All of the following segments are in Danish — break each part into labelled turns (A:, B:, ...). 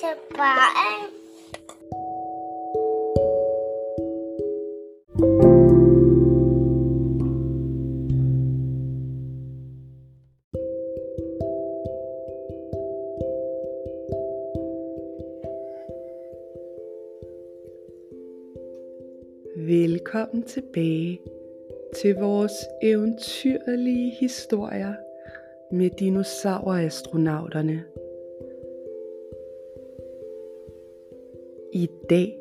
A: til barn.
B: Velkommen tilbage til vores eventyrlige historier med dinosaurastronauterne. I dag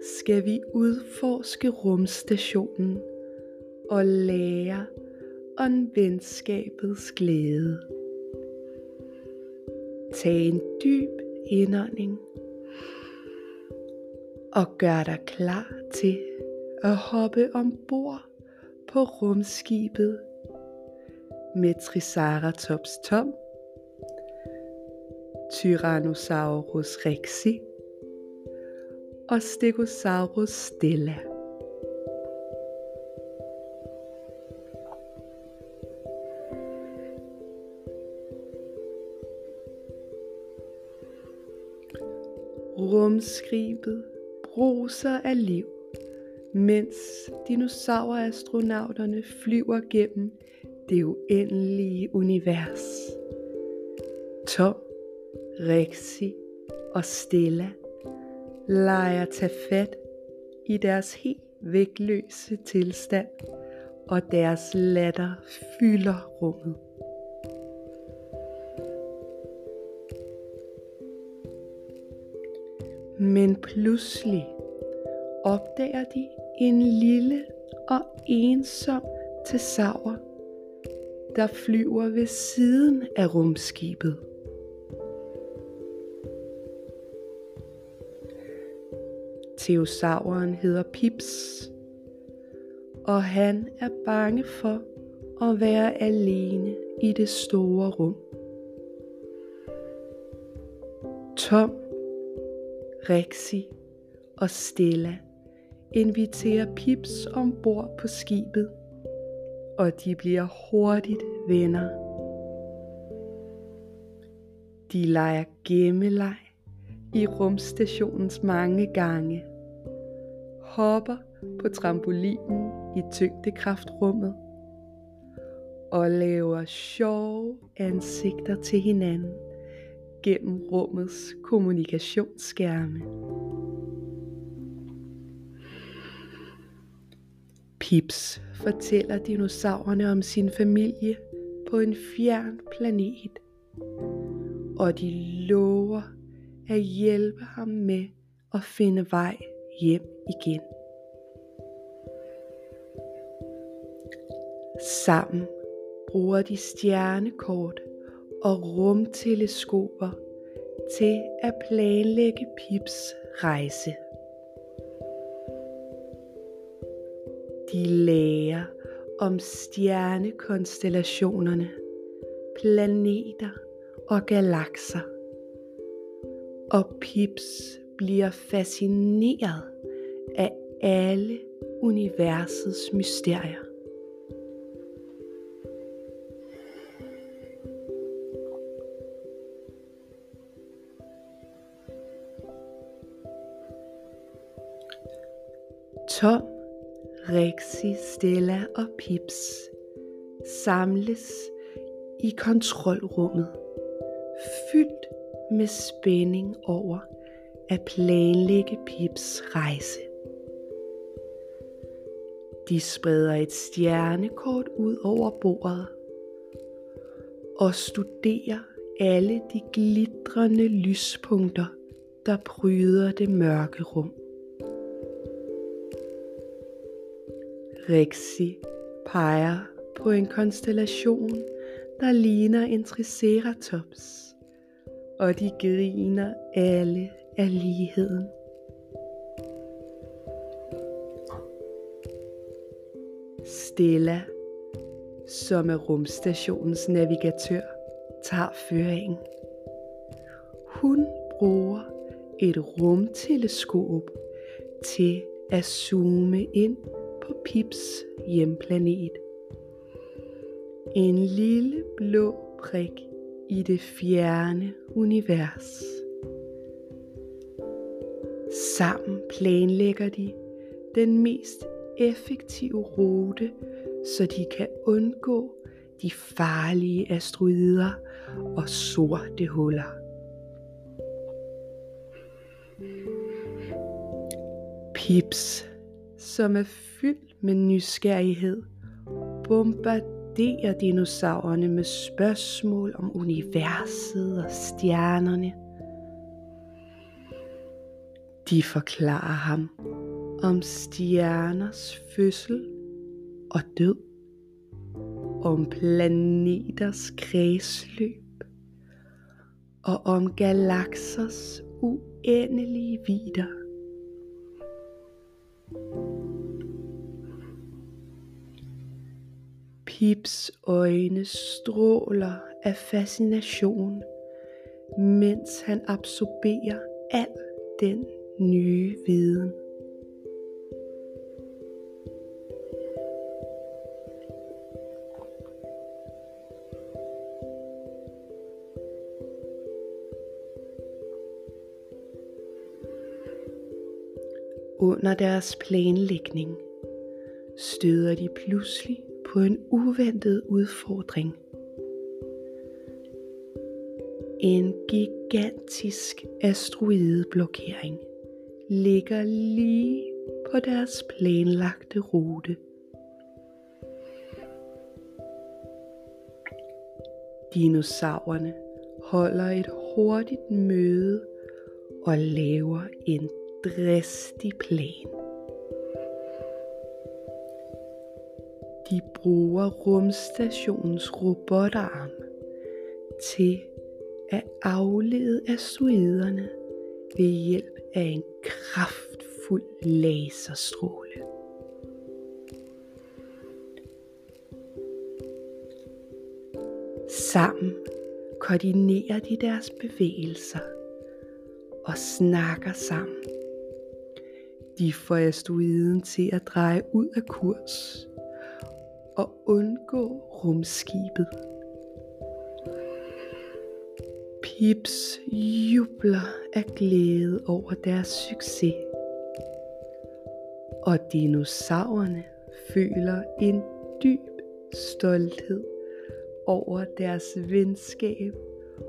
B: skal vi udforske rumstationen og lære om venskabets glæde. Tag en dyb indånding og gør dig klar til at hoppe ombord på rumskibet med Triceratops Tom, Tyrannosaurus rexi og Stegosaurus stella. Rumskibet bruser af liv, mens dinosaurastronauterne flyver gennem det uendelige univers. Tom, Rexi og Stella leger tage fat i deres helt vægtløse tilstand, og deres latter fylder rummet. Men pludselig opdager de en lille og ensom tesaur, der flyver ved siden af rumskibet. Theosauren hedder Pips, og han er bange for at være alene i det store rum. Tom, Rexi og Stella inviterer Pips ombord på skibet, og de bliver hurtigt venner. De leger gemmeleg i rumstationens mange gange, hopper på trampolinen i tyngdekraftrummet og laver sjove ansigter til hinanden gennem rummets kommunikationsskærme. Pips fortæller dinosaurerne om sin familie på en fjern planet, og de lover at hjælpe ham med at finde vej hjem igen. Sammen bruger de stjernekort og rumteleskoper til at planlægge Pips rejse. De lærer om stjernekonstellationerne, planeter og galakser. Og Pips bliver fascineret af alle universets mysterier. Tom, Rexi, Stella og Pips samles i kontrolrummet, fyldt med spænding over at planlægge Pips rejse. De spreder et stjernekort ud over bordet og studerer alle de glitrende lyspunkter, der bryder det mørke rum. Rexi peger på en konstellation, der ligner en triceratops, og de griner alle af ligheden. Stella, som er rumstationens navigatør, tager føringen. Hun bruger et rumteleskop til at zoome ind på Pips hjemplanet. En lille blå prik i det fjerne univers. Sammen planlægger de den mest effektive rute, så de kan undgå de farlige asteroider og sorte huller. Pips, som er fyldt med nysgerrighed, bombarderer dinosaurerne med spørgsmål om universet og stjernerne. De forklarer ham om stjerners fødsel og død, om planeters kredsløb og om galaksers uendelige vider. Pips øjne stråler af fascination, mens han absorberer al den nye viden. Under deres planlægning støder de pludselig på en uventet udfordring. En gigantisk asteroideblokering ligger lige på deres planlagte rute. Dinosaurerne holder et hurtigt møde og laver en dristig plan. De bruger rumstationens robotarm til at aflede asteroiderne ved hjælp af en kraftfuld laserstråle. Sammen koordinerer de deres bevægelser og snakker sammen. De får asteroiden til at dreje ud af kurs og undgå rumskibet. Hips jubler af glæde over deres succes. Og dinosaurerne føler en dyb stolthed over deres venskab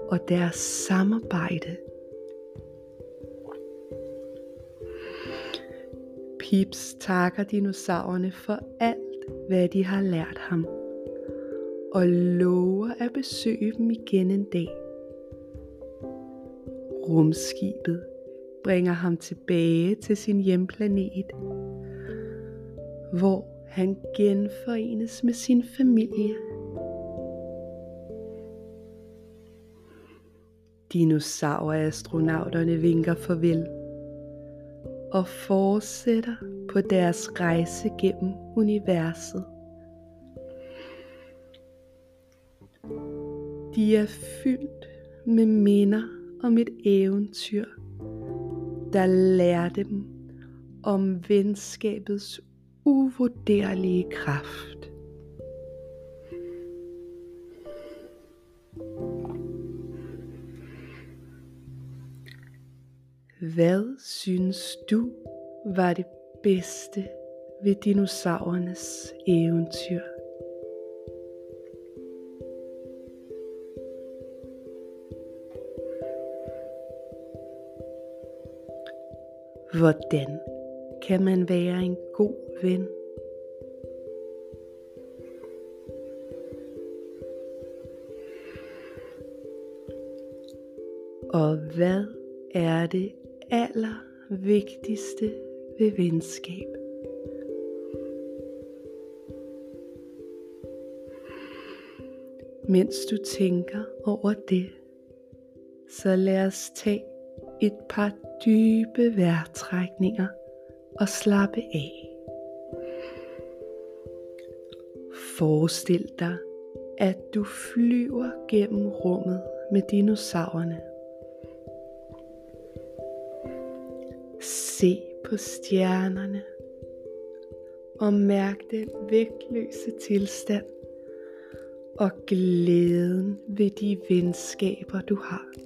B: og deres samarbejde. Pips takker dinosaurerne for alt, hvad de har lært ham, og lover at besøge dem igen en dag. Rumskibet bringer ham tilbage til sin hjemplanet, hvor han genforenes med sin familie. Dinosaurastronauterne vinker farvel og fortsætter på deres rejse gennem universet. De er fyldt med minder om et eventyr, der lærte dem om venskabets uvurderlige kraft. Hvad synes du var det bedste ved dinosaurernes eventyr? Hvordan kan man være en god ven? Og hvad er det aller vigtigste ved venskab? Mens du tænker over det, så lad os tage et par dybe vejrtrækninger og slappe af. Forestil dig, at du flyver gennem rummet med dinosaurerne. Se på stjernerne og mærk den vægtløse tilstand og glæden ved de venskaber du har.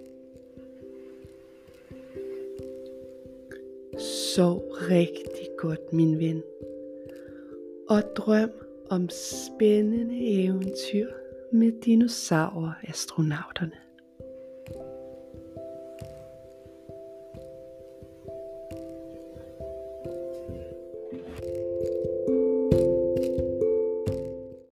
B: Sov rigtig godt, min ven. Og drøm om spændende eventyr med dinosaurer-astronauterne.